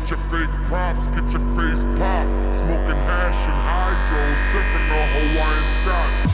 Get your fake props, get your face pop. Smoking hash and hydro, sipping a Hawaiian scotch.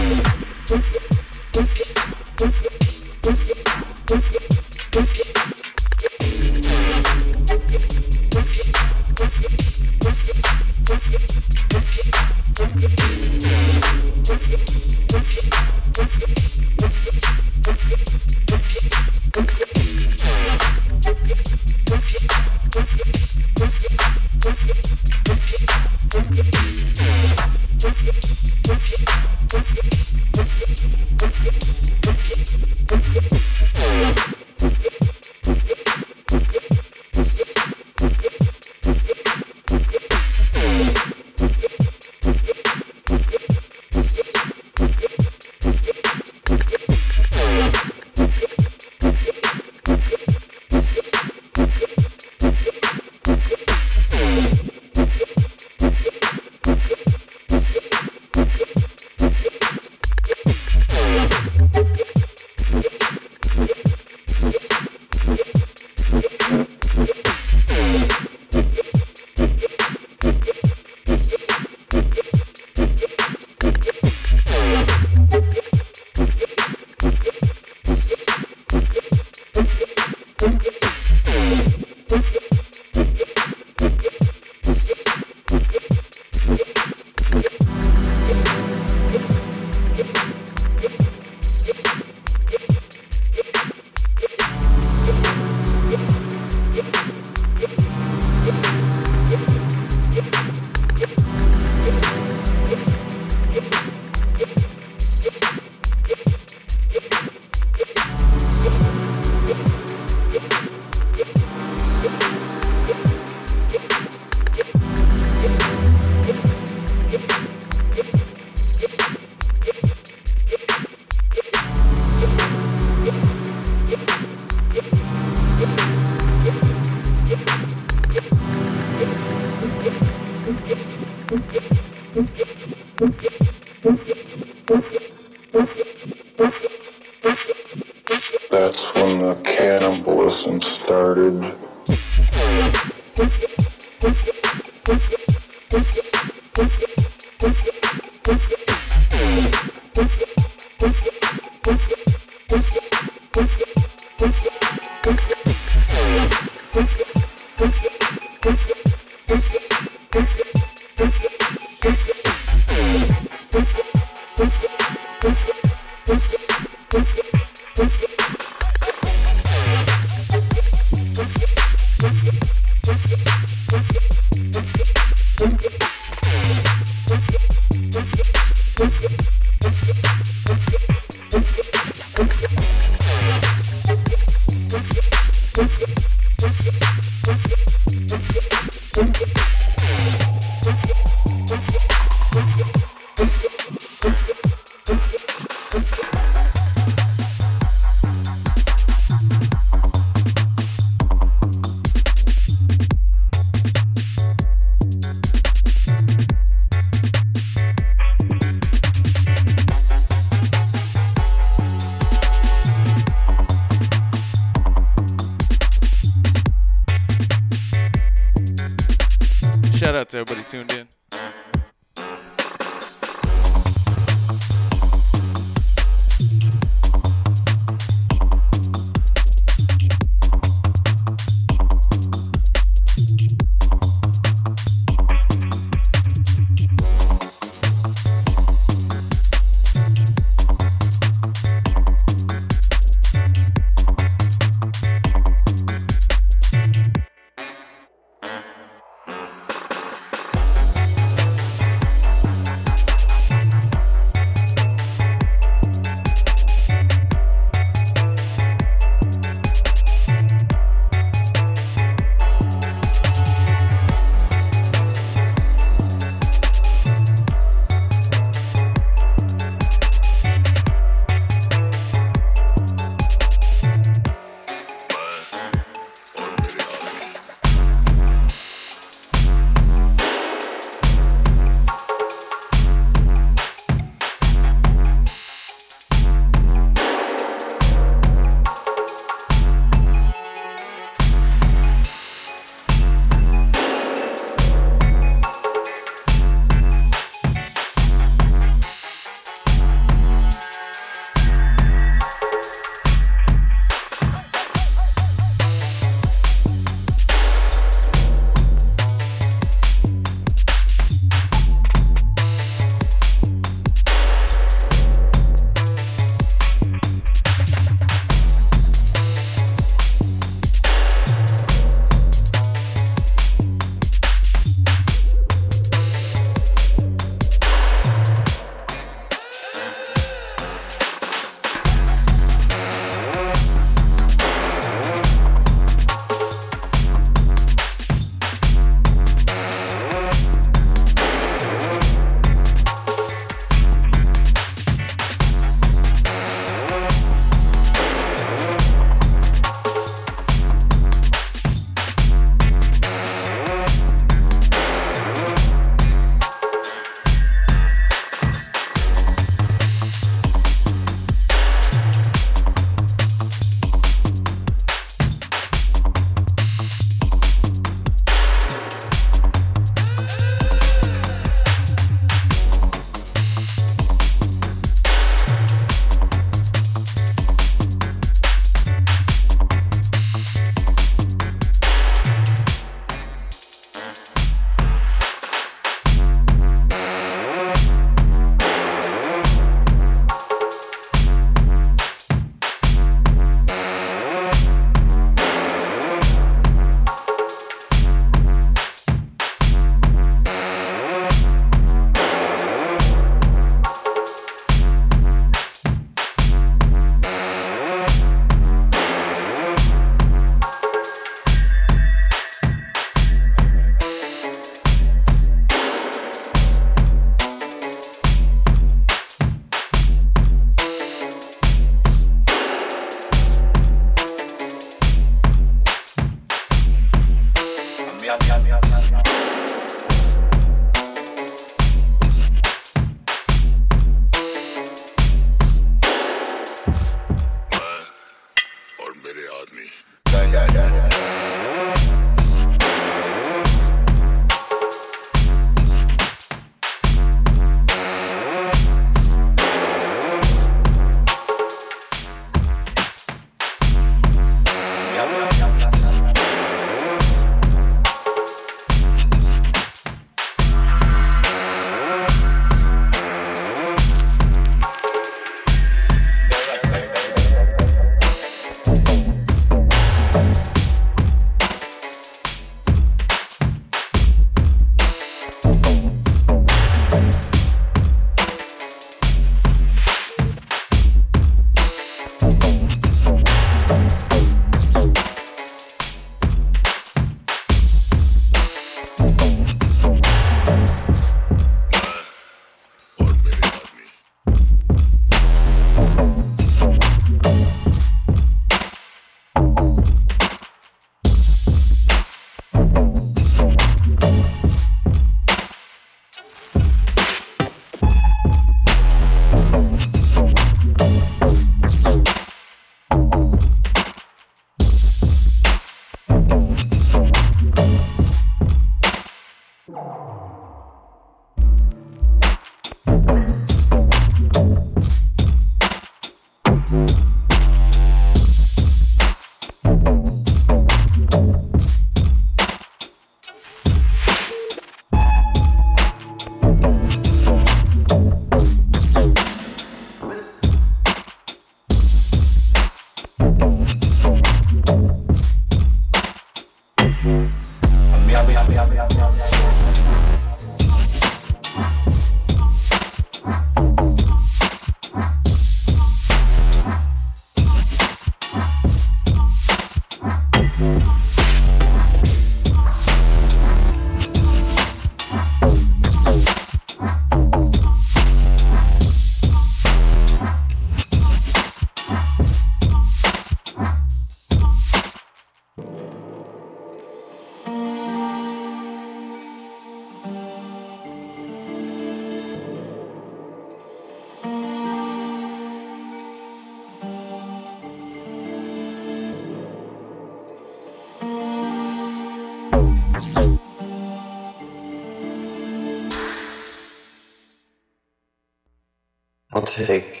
Take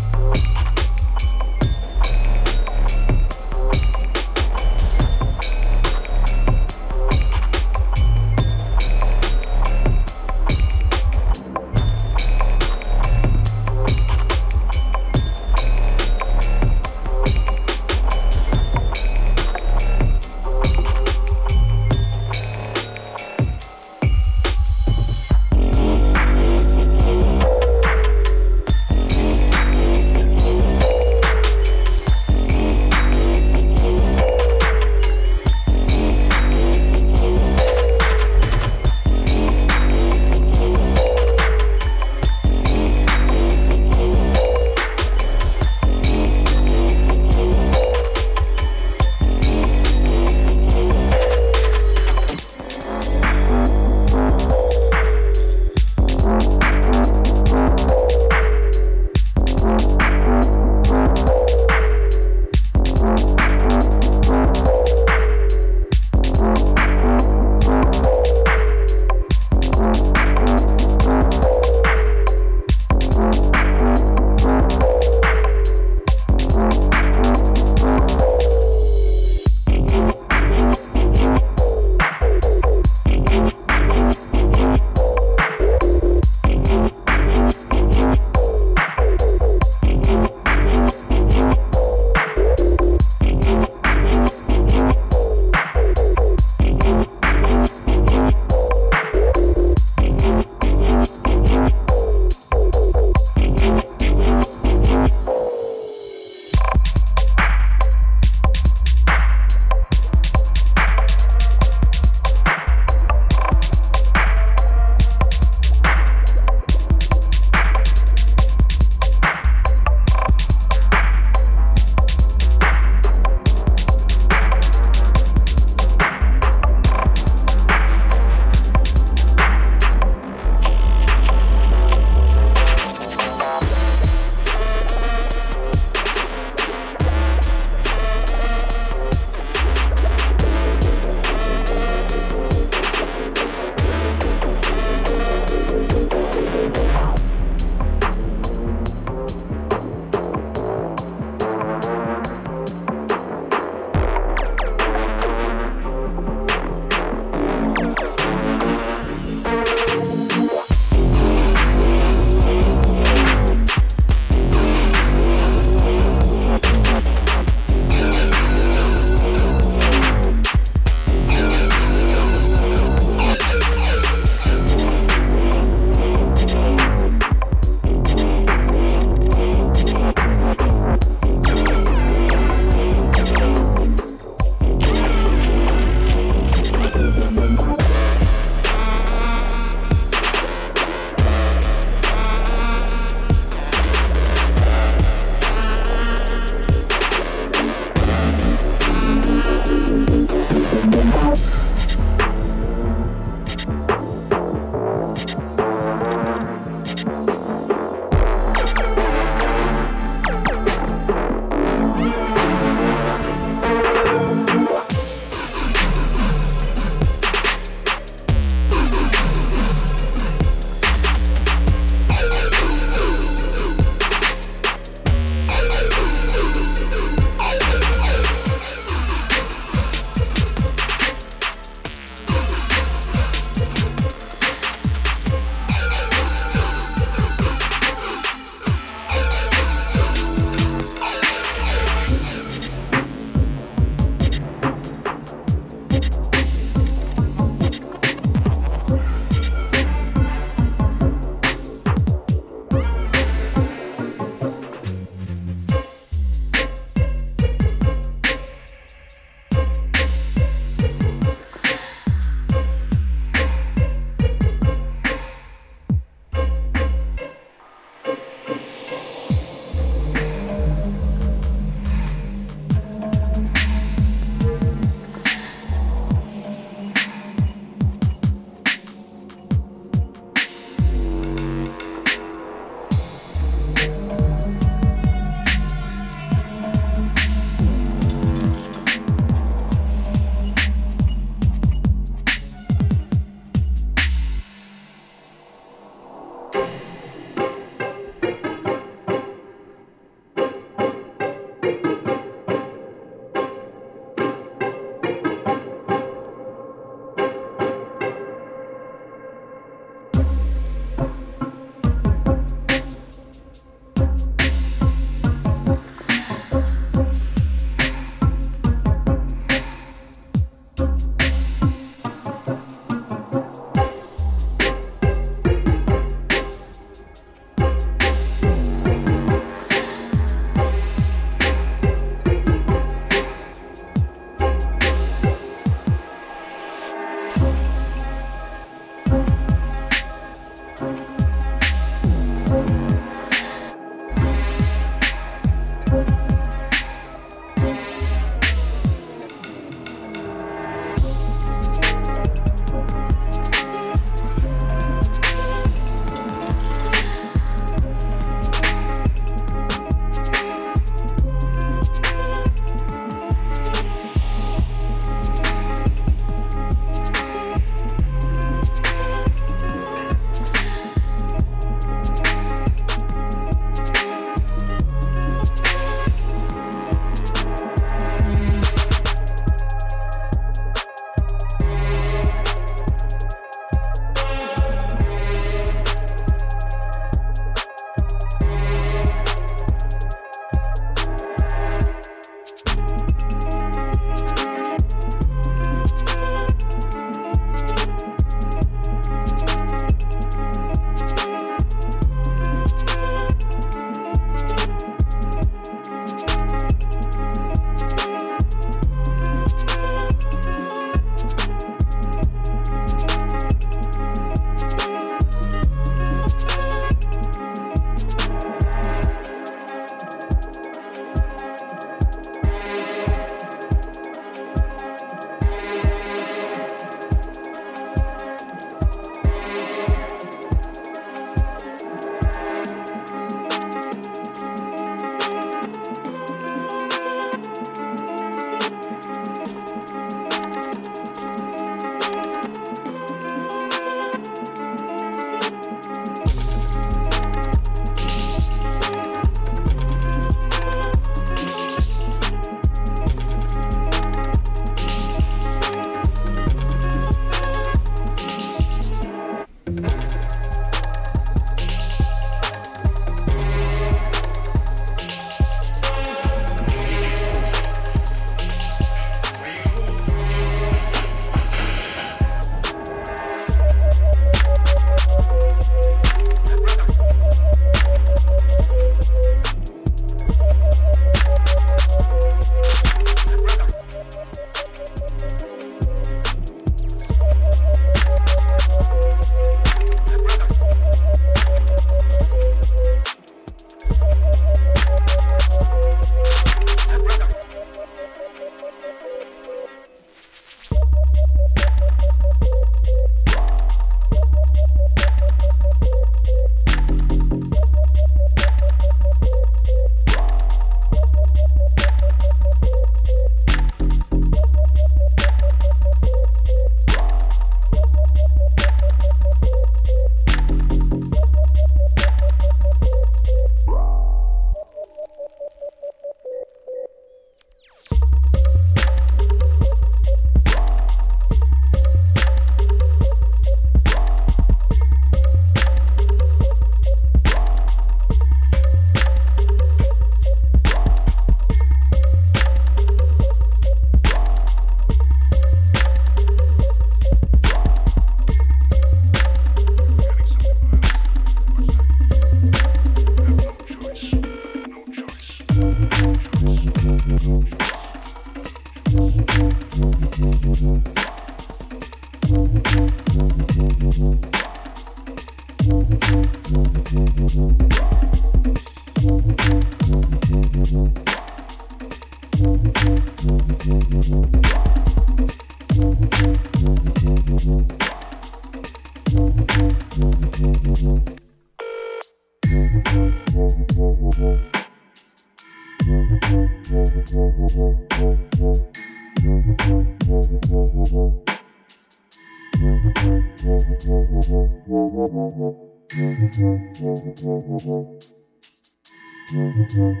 You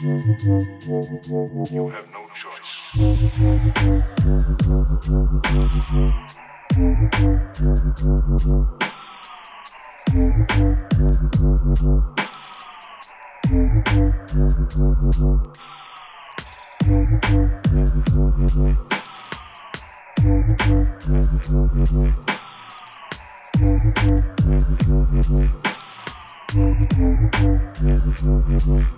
You have no choice.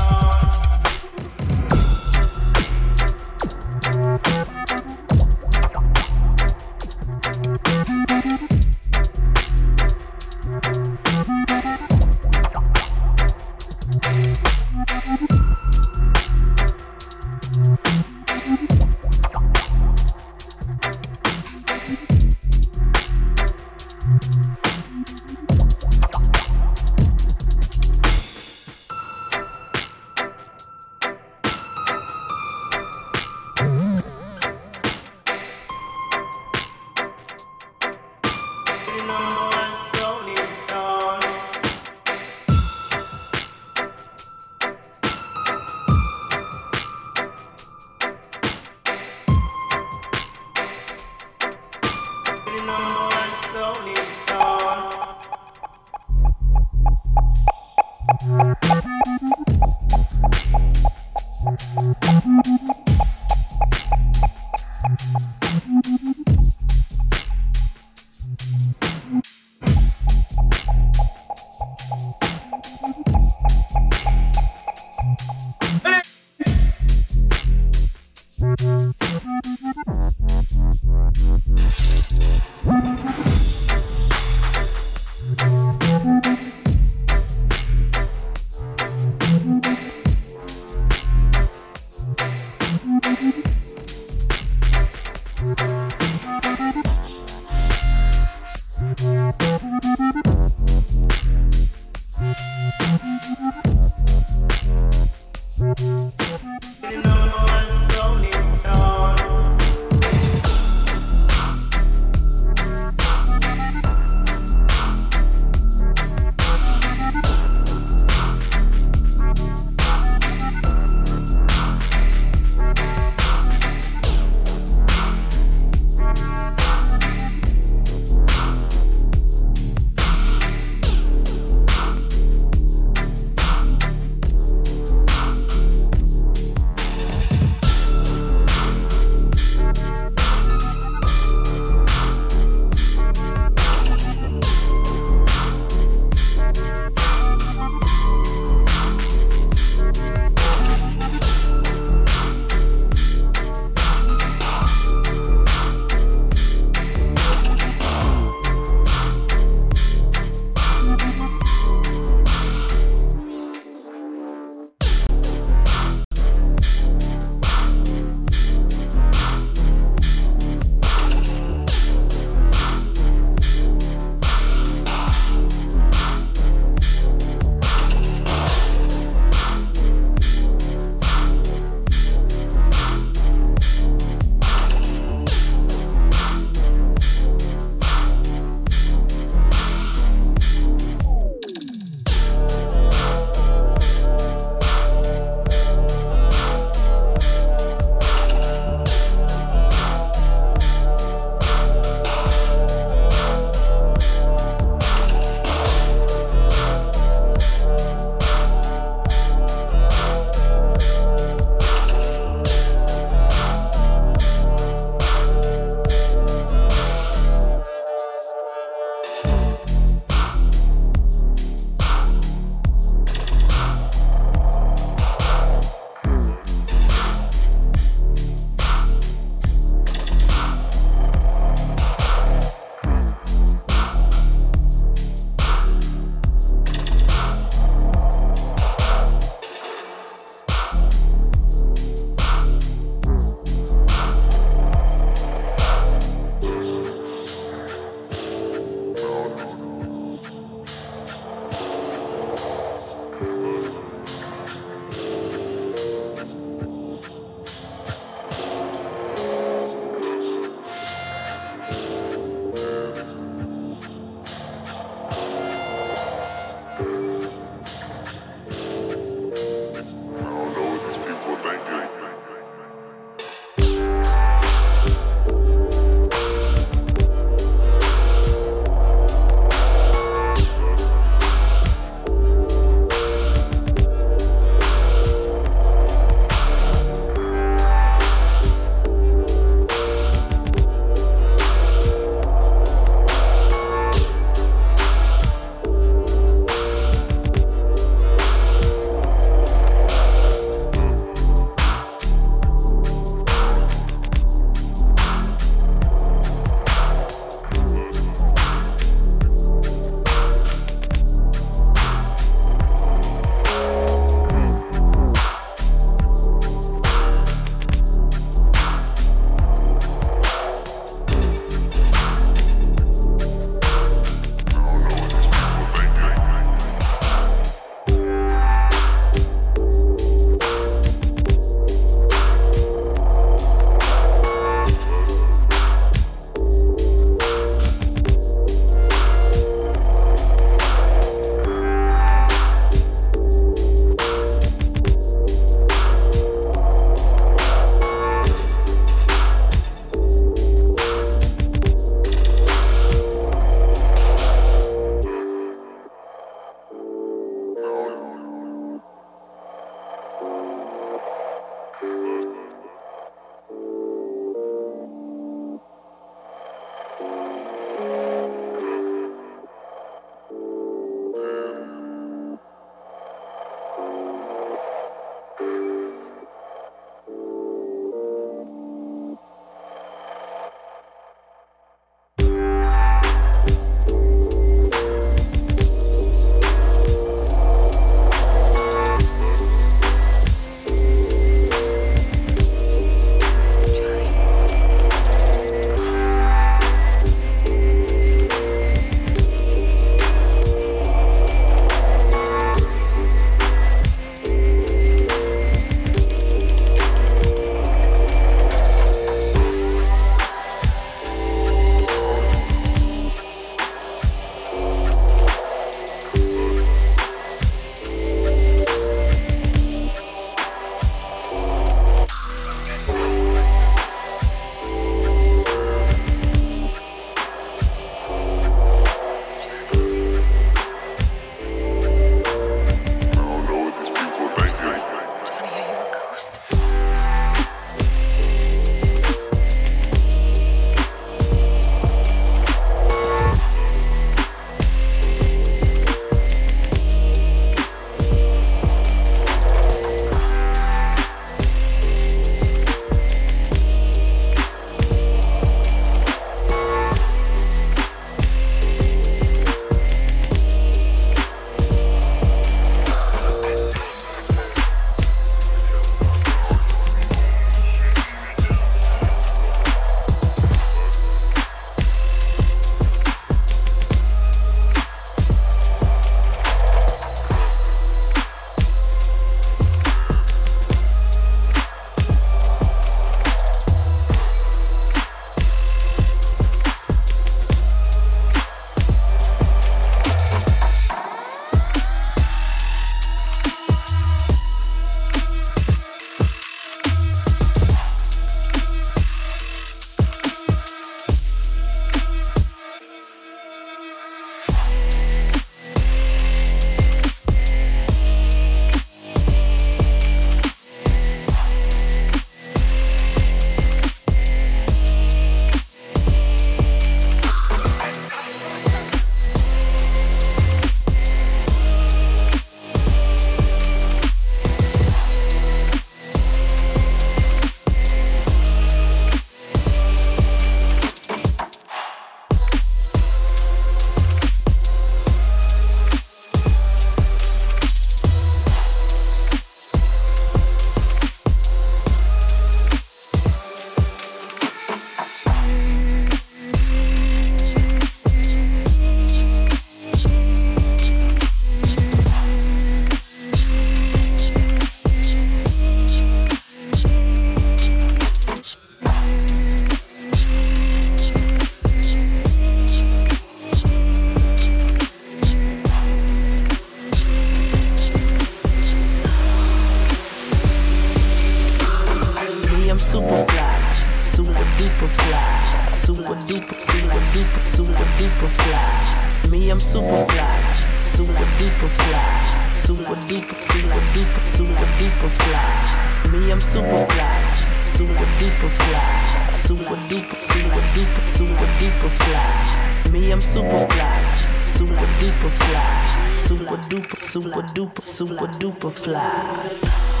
super duper, super duper fly.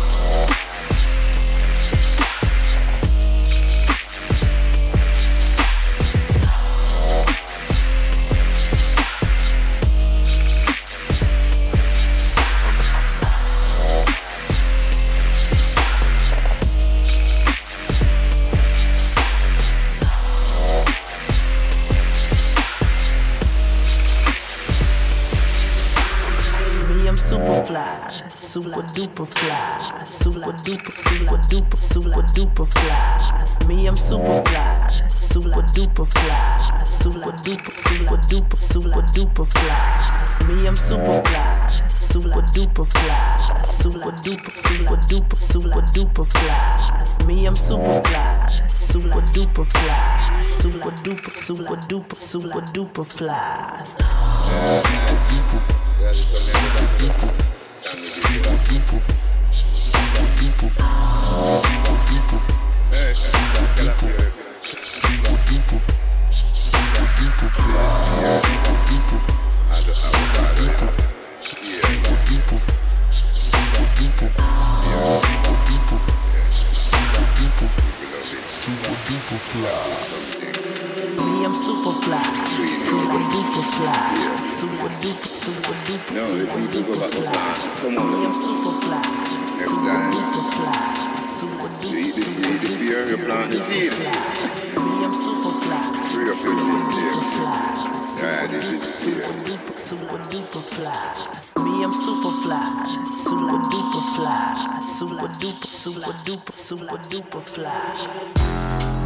Super duper fly, super duper, super duper, super duper fly. Me, I'm super fly, super duper fly, super duper, super duper, super duper fly. Me, I'm super fly, super duper fly, super duper, super duper, super duper fly. Me, I'm super fly, super duper fly, super duper, super duper, super duper fly. I'm super fly, super duper fly, super duper, super duper, super duper fly. Me, I'm super fly, super duper fly, super duper, super duper, super duper fly. I'm super fly, super duper fly, super duper, super duper fly. Me, I'm super fly, super duper fly, super duper, super duper, super duper fly.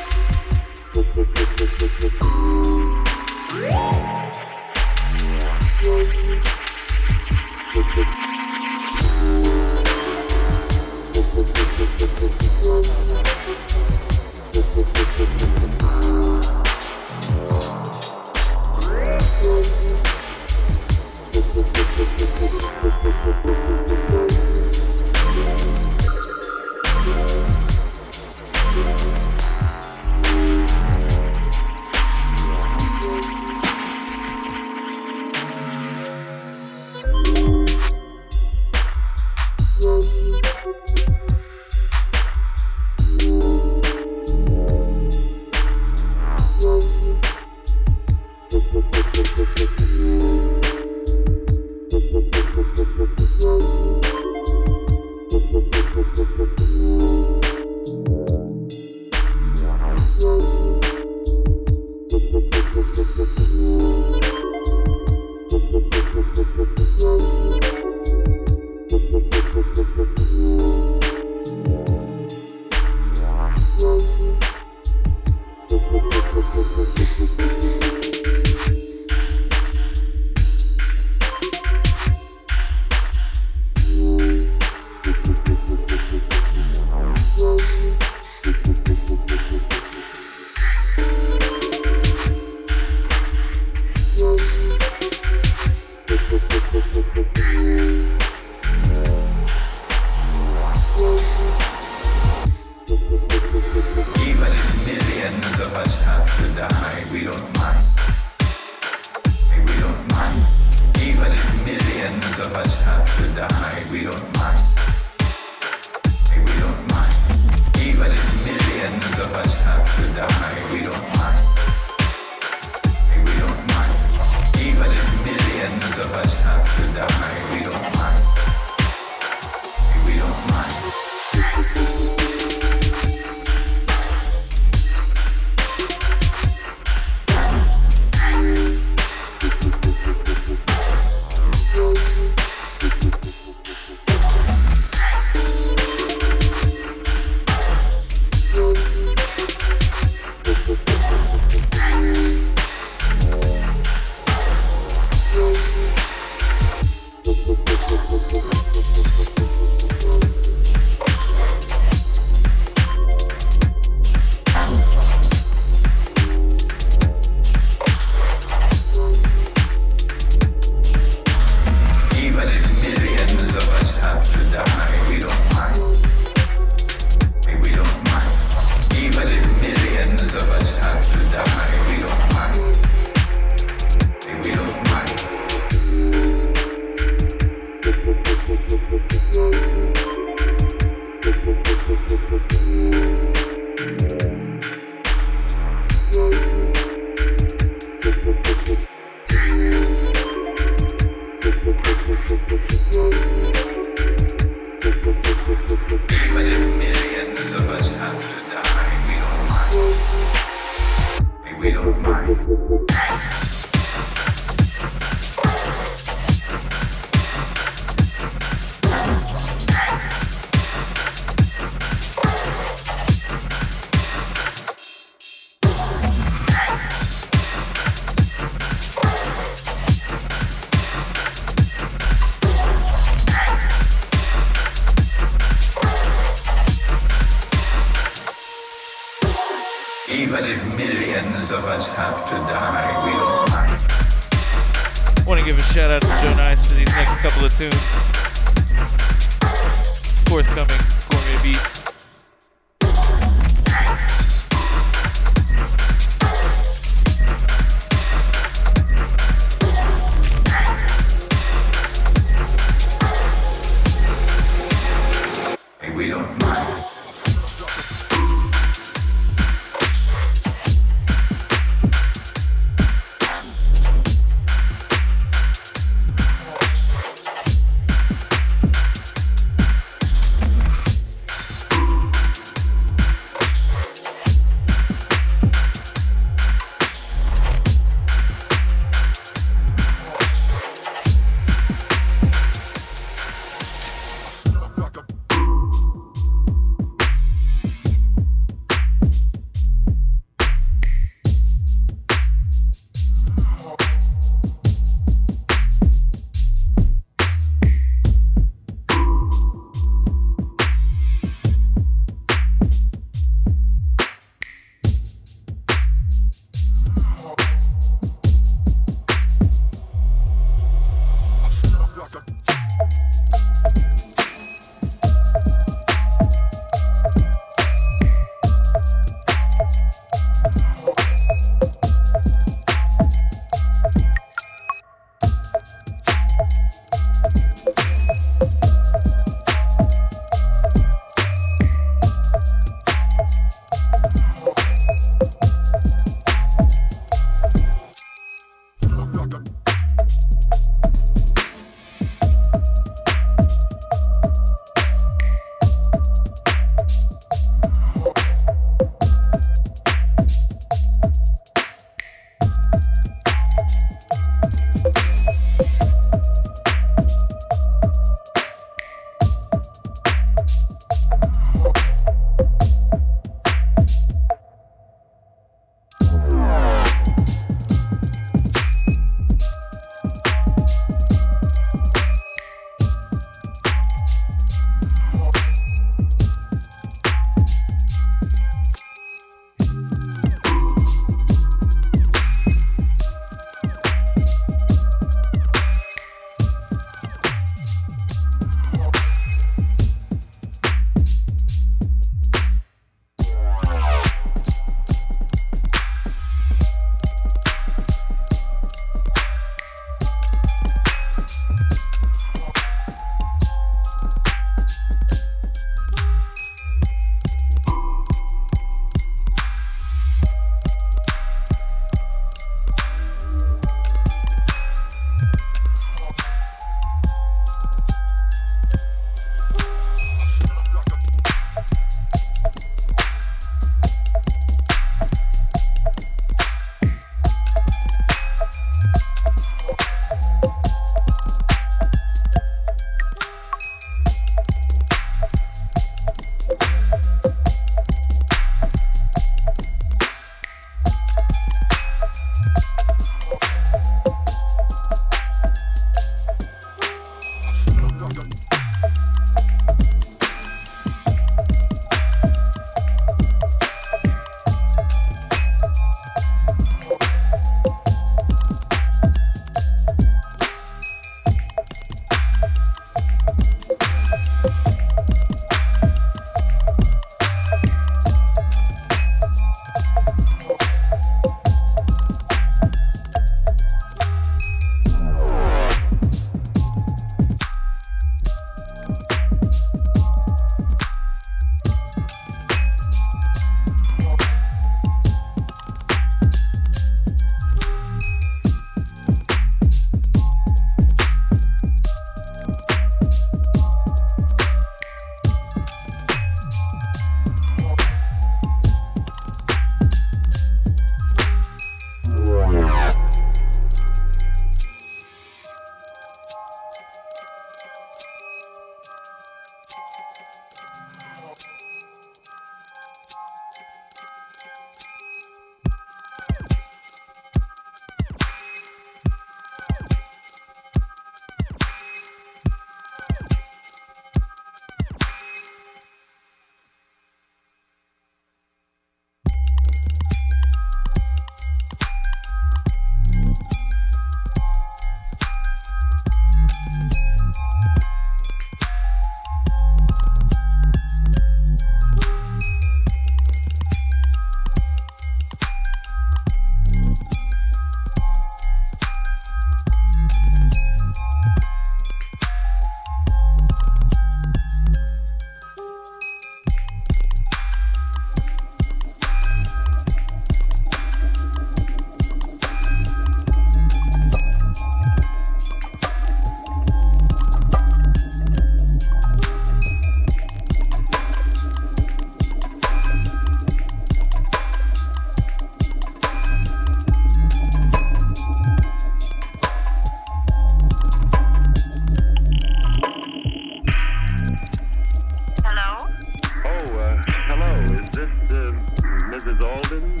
Mrs. Alden?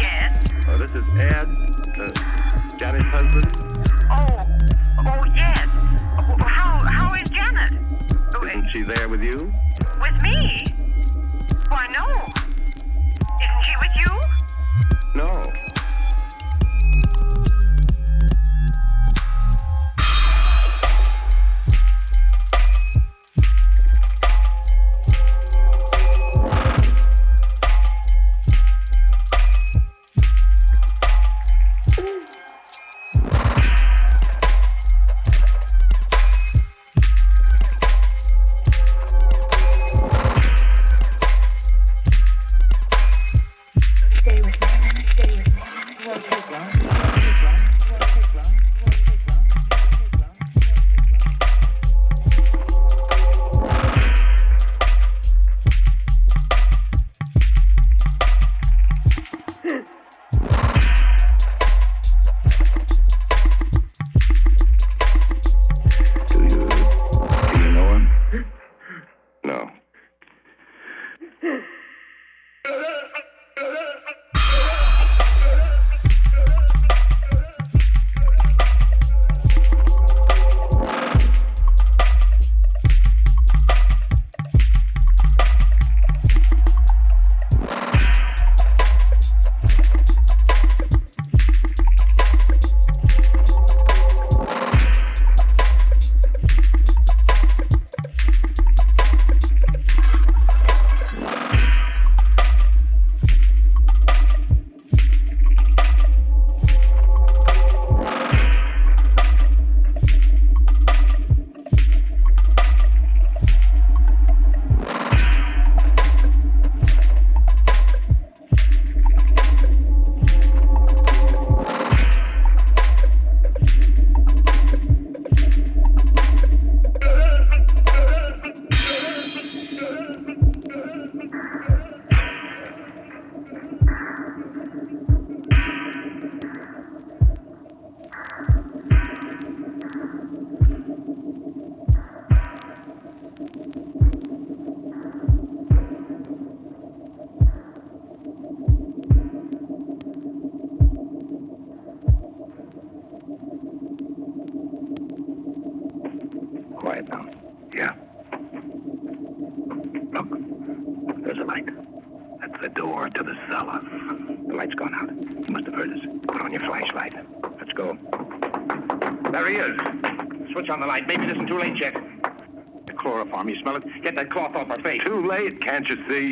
Yes. Oh, this is Ed, uh, Janet's husband. Oh, oh yes. Oh, How how is Janet? Isn't she there with you? With me? Why no. Isn't she with you? No. Can't you see?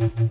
Thank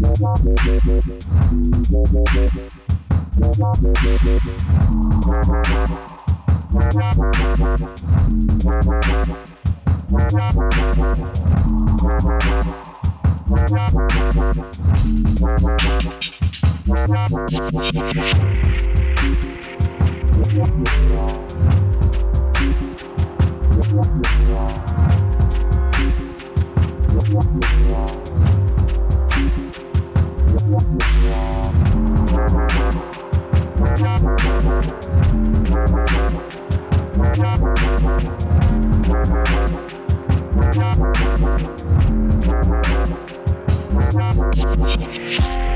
Yeah. Thank you.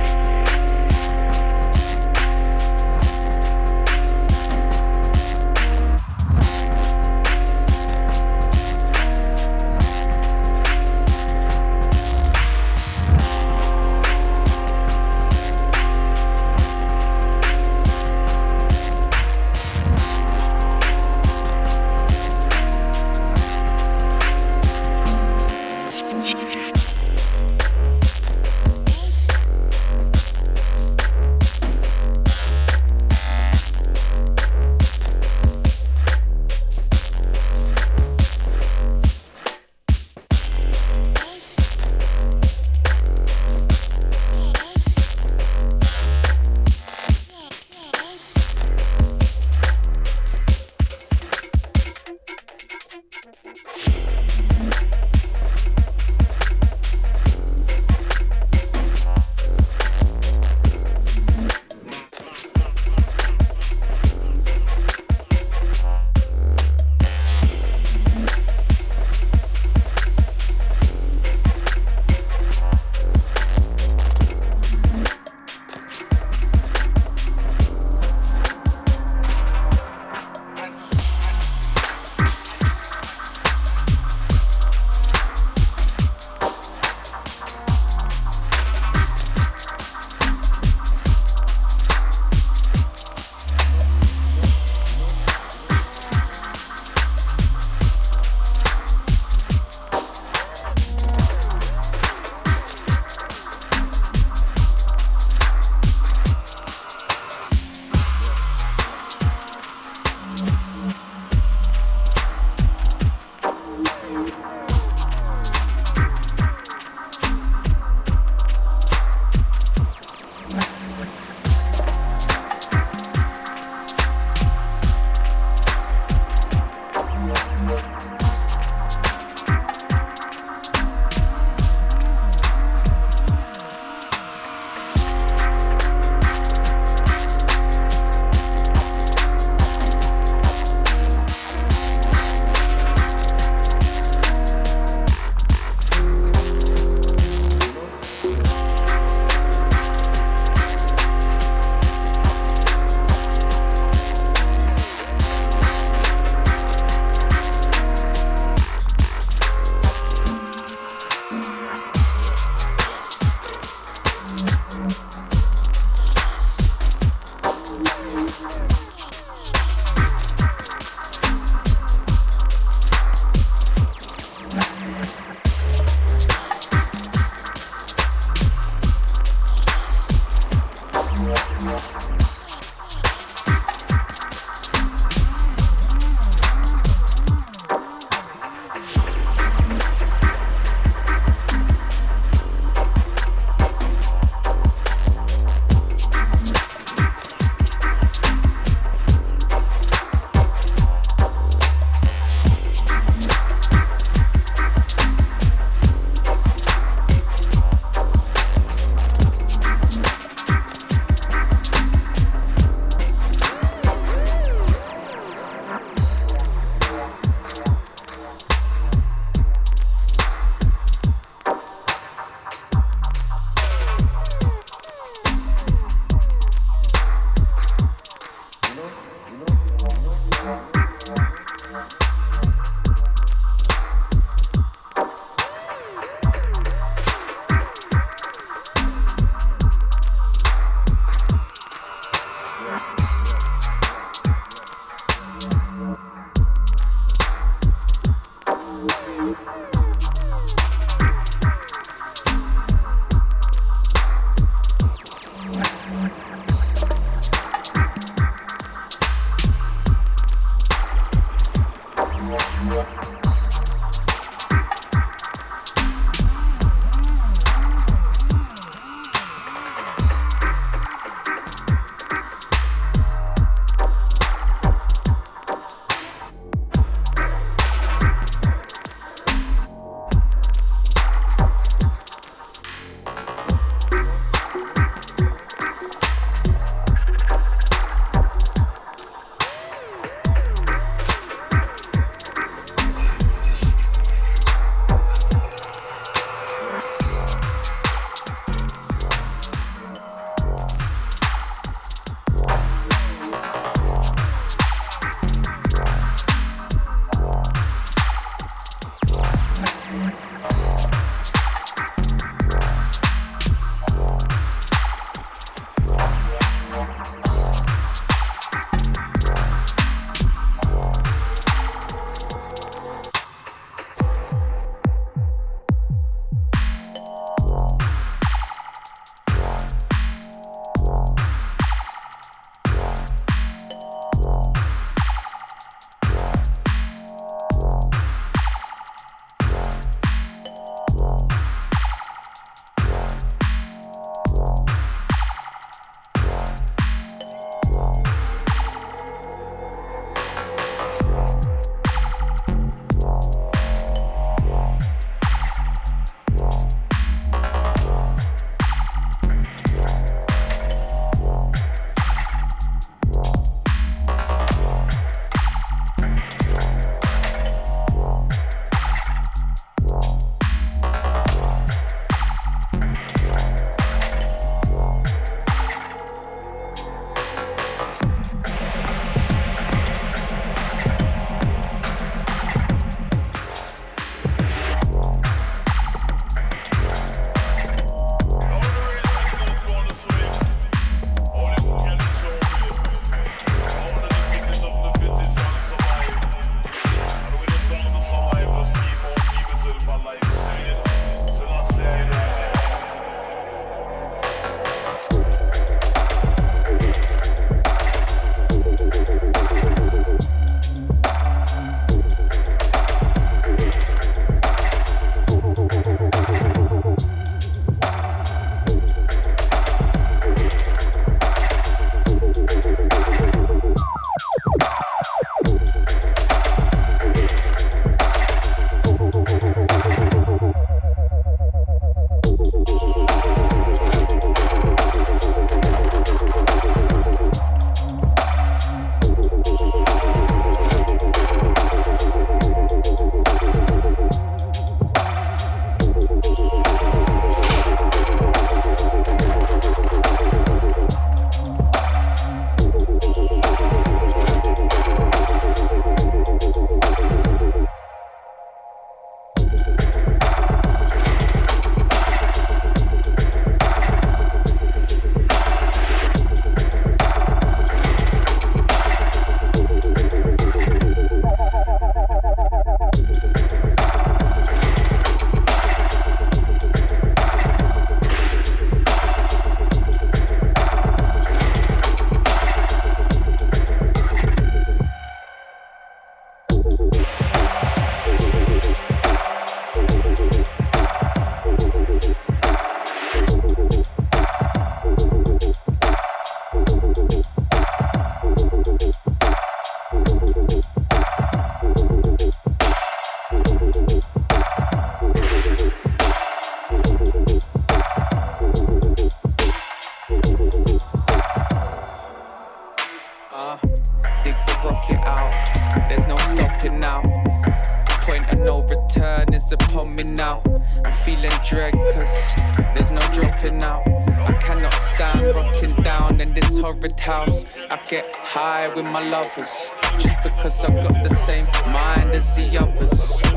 Get high with my lovers just because I've got the same mind as the others.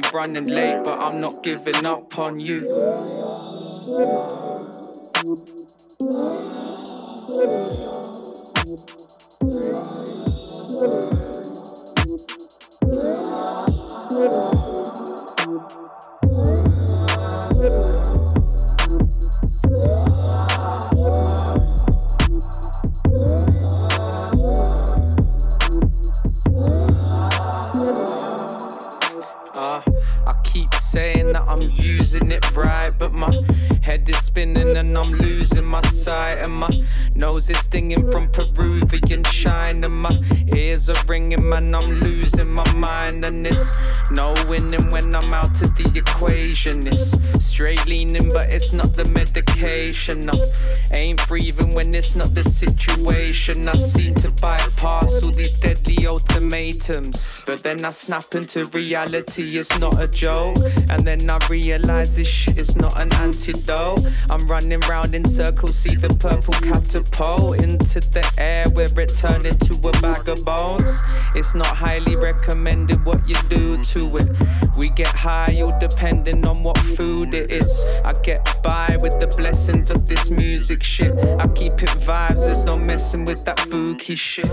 Be running late, but I'm not giving up on you. Using it right, but my head is spinning and I'm losing my sight, and my nose is stinging from Peruvian shine, and my ears are ringing, man. I'm losing my mind, and it's no winning when I'm out of the equation. It's straight leaning, but it's not the medication. I ain't breathing when it's not the situation. I seem to bypass all these deadly ultimatums, but then I snap into reality. It's not a joke, and then I realize this shit is not an antidote. I'm running round in circles, see the purple catapult into the air where it turned into a bag of bones. It's not highly recommended what you do to it. We get high, all depending on what food it is. I get by with the blessings of this music shit. I keep it vibes, there's no messing with that bookie shit.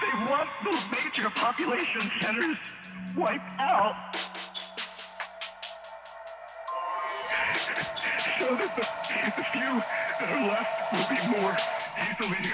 They want those major population centers wiped out. So that the, the few that are left will be more easily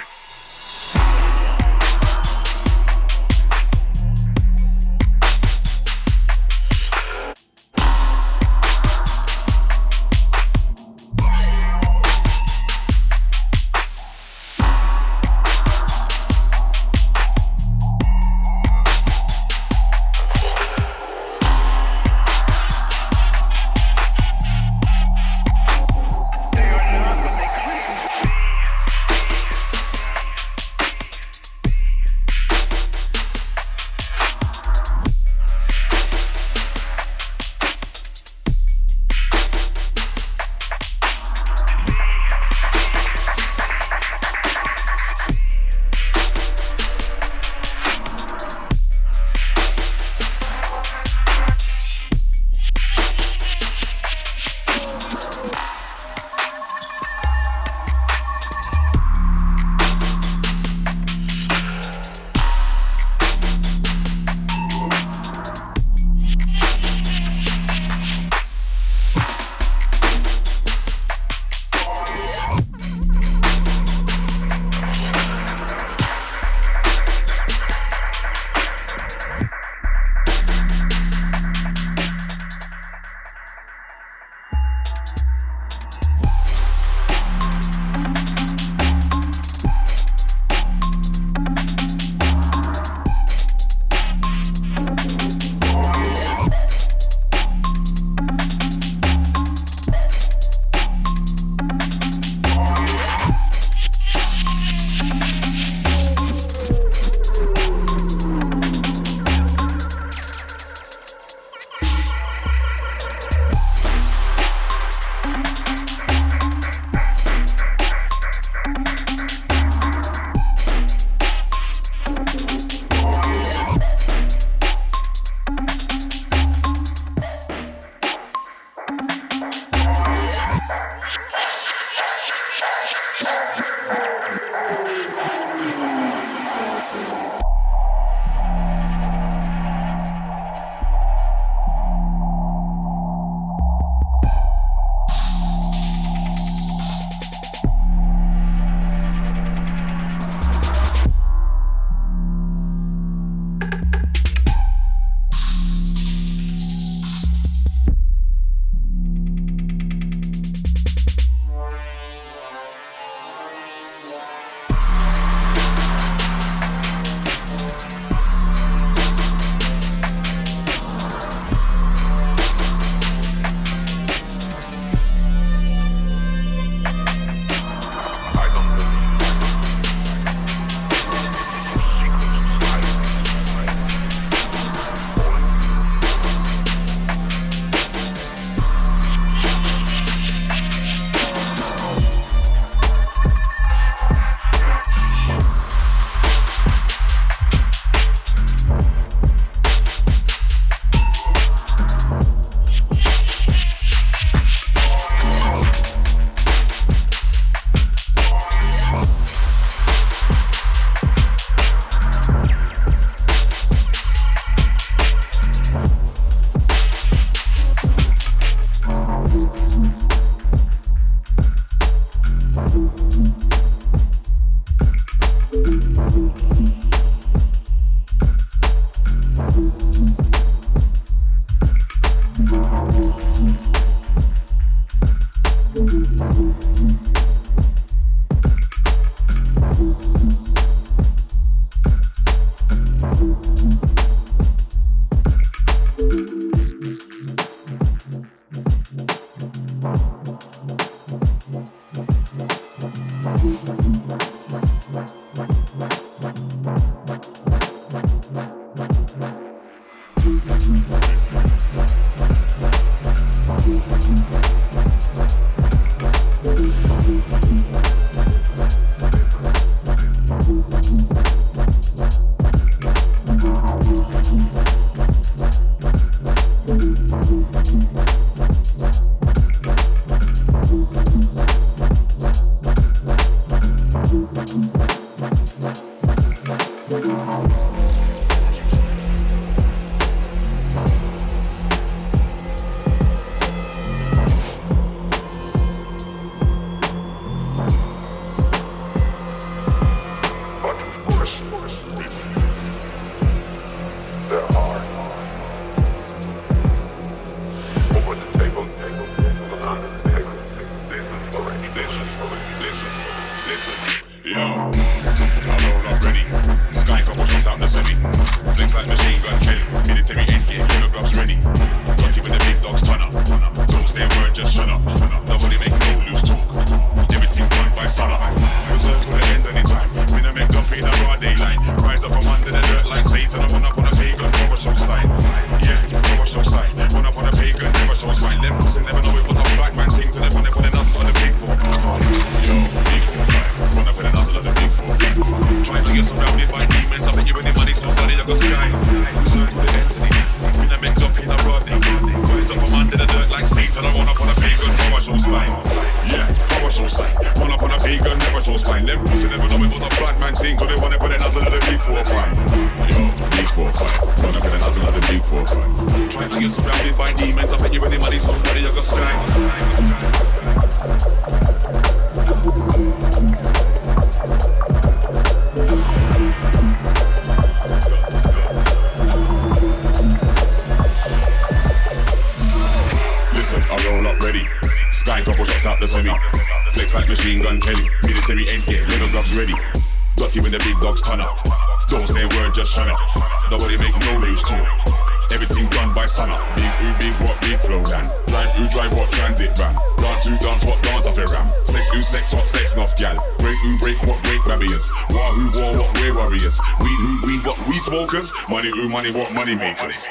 money, what money makers?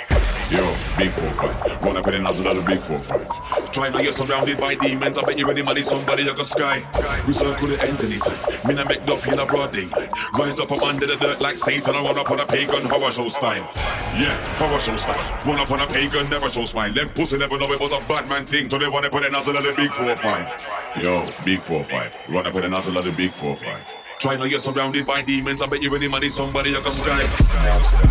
Yo, big four five. Run up in the nozzle of the big four five. Try now you're surrounded by demons. I bet you any money, somebody you got sky. We circle the end anytime. Me na make up in a broad daylight. Rise up from under the dirt like Satan. I run up on a pagan horror show style. Yeah, horror show style. Run up on a pagan, never show smile. Them pussy never know it was a bad man thing. So they wanna put the nozzle of the big four five. Yo, big four five. Run up in the nozzle of the big four five. Try now you're surrounded by demons. I bet you any money, somebody you got sky.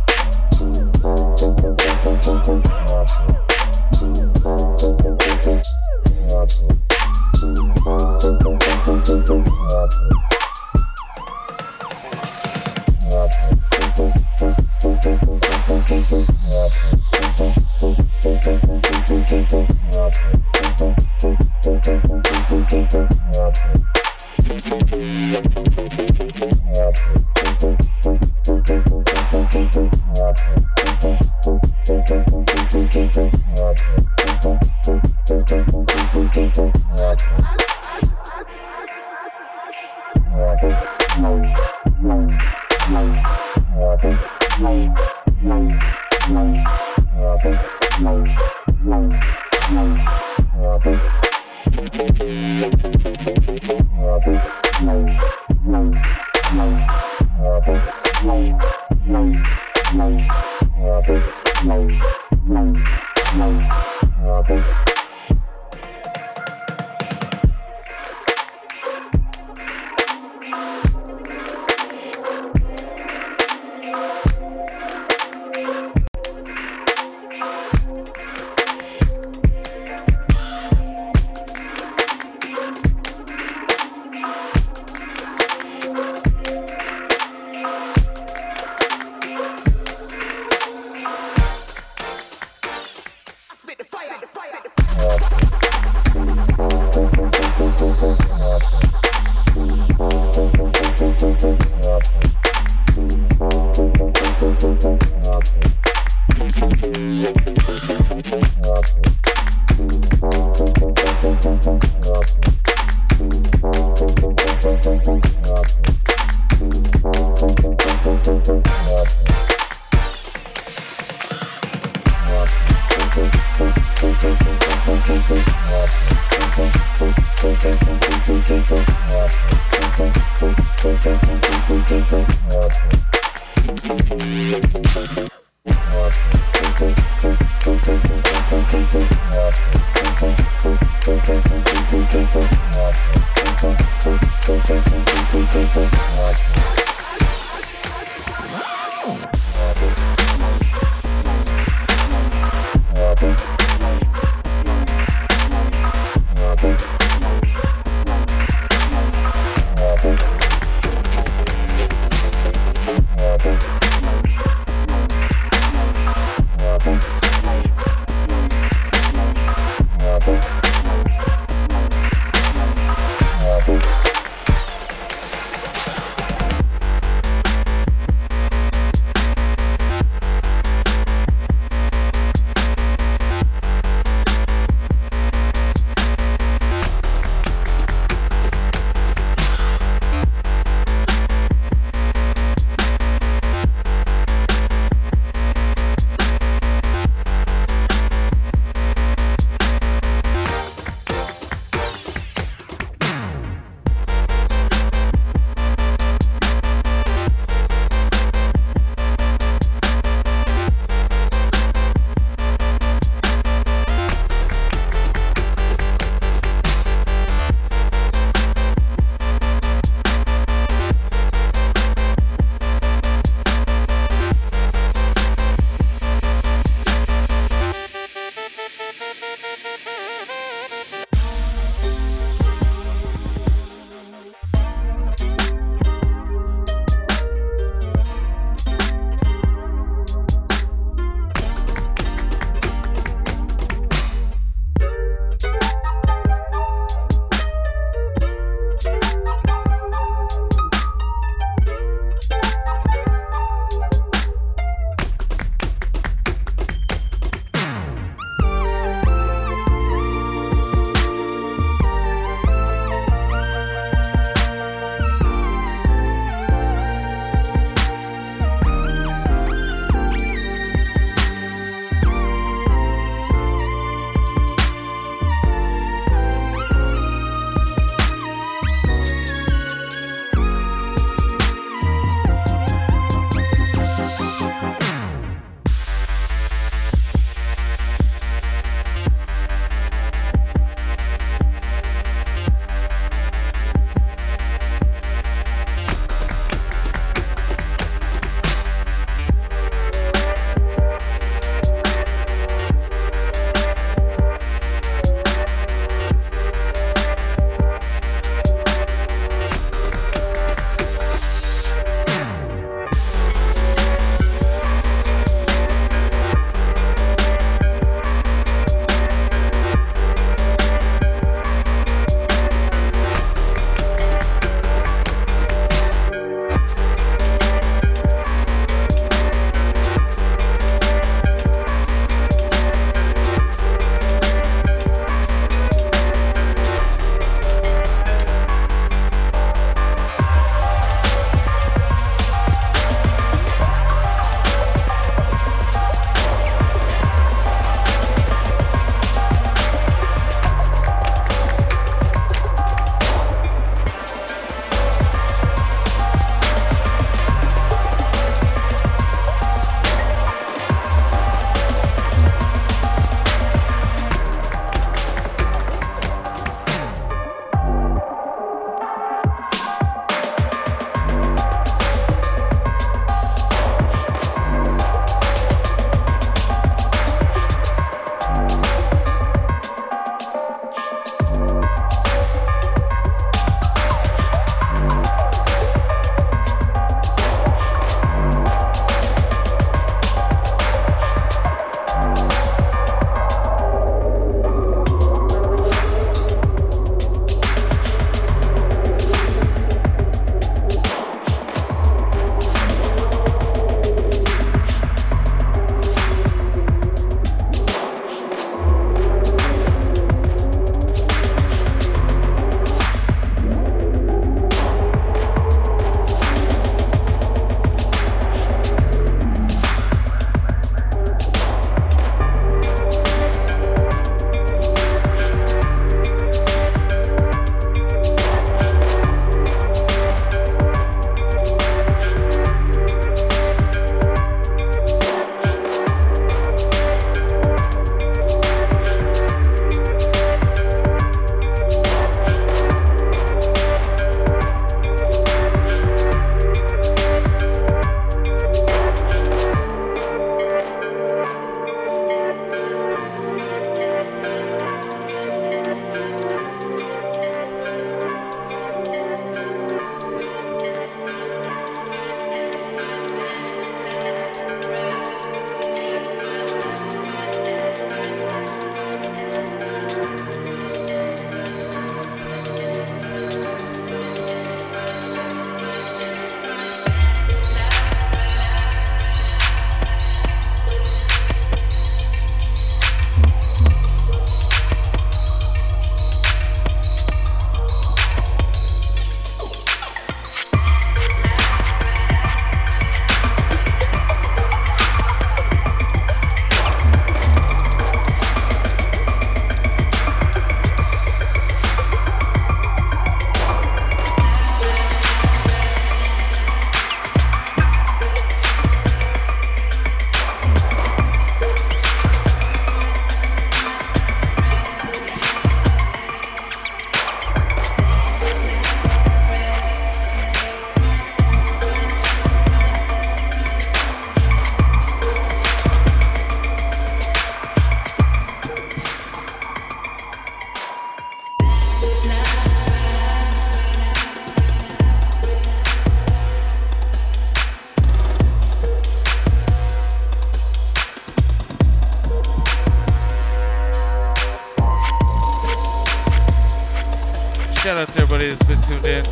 Shout out to everybody that's been tuned in.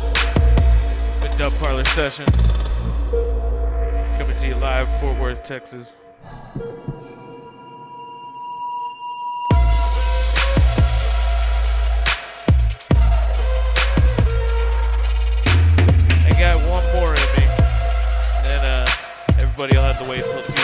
Been Dub Parlor Sessions. Coming to you live, Fort Worth, Texas. I got one more in me. And uh, everybody will have to wait till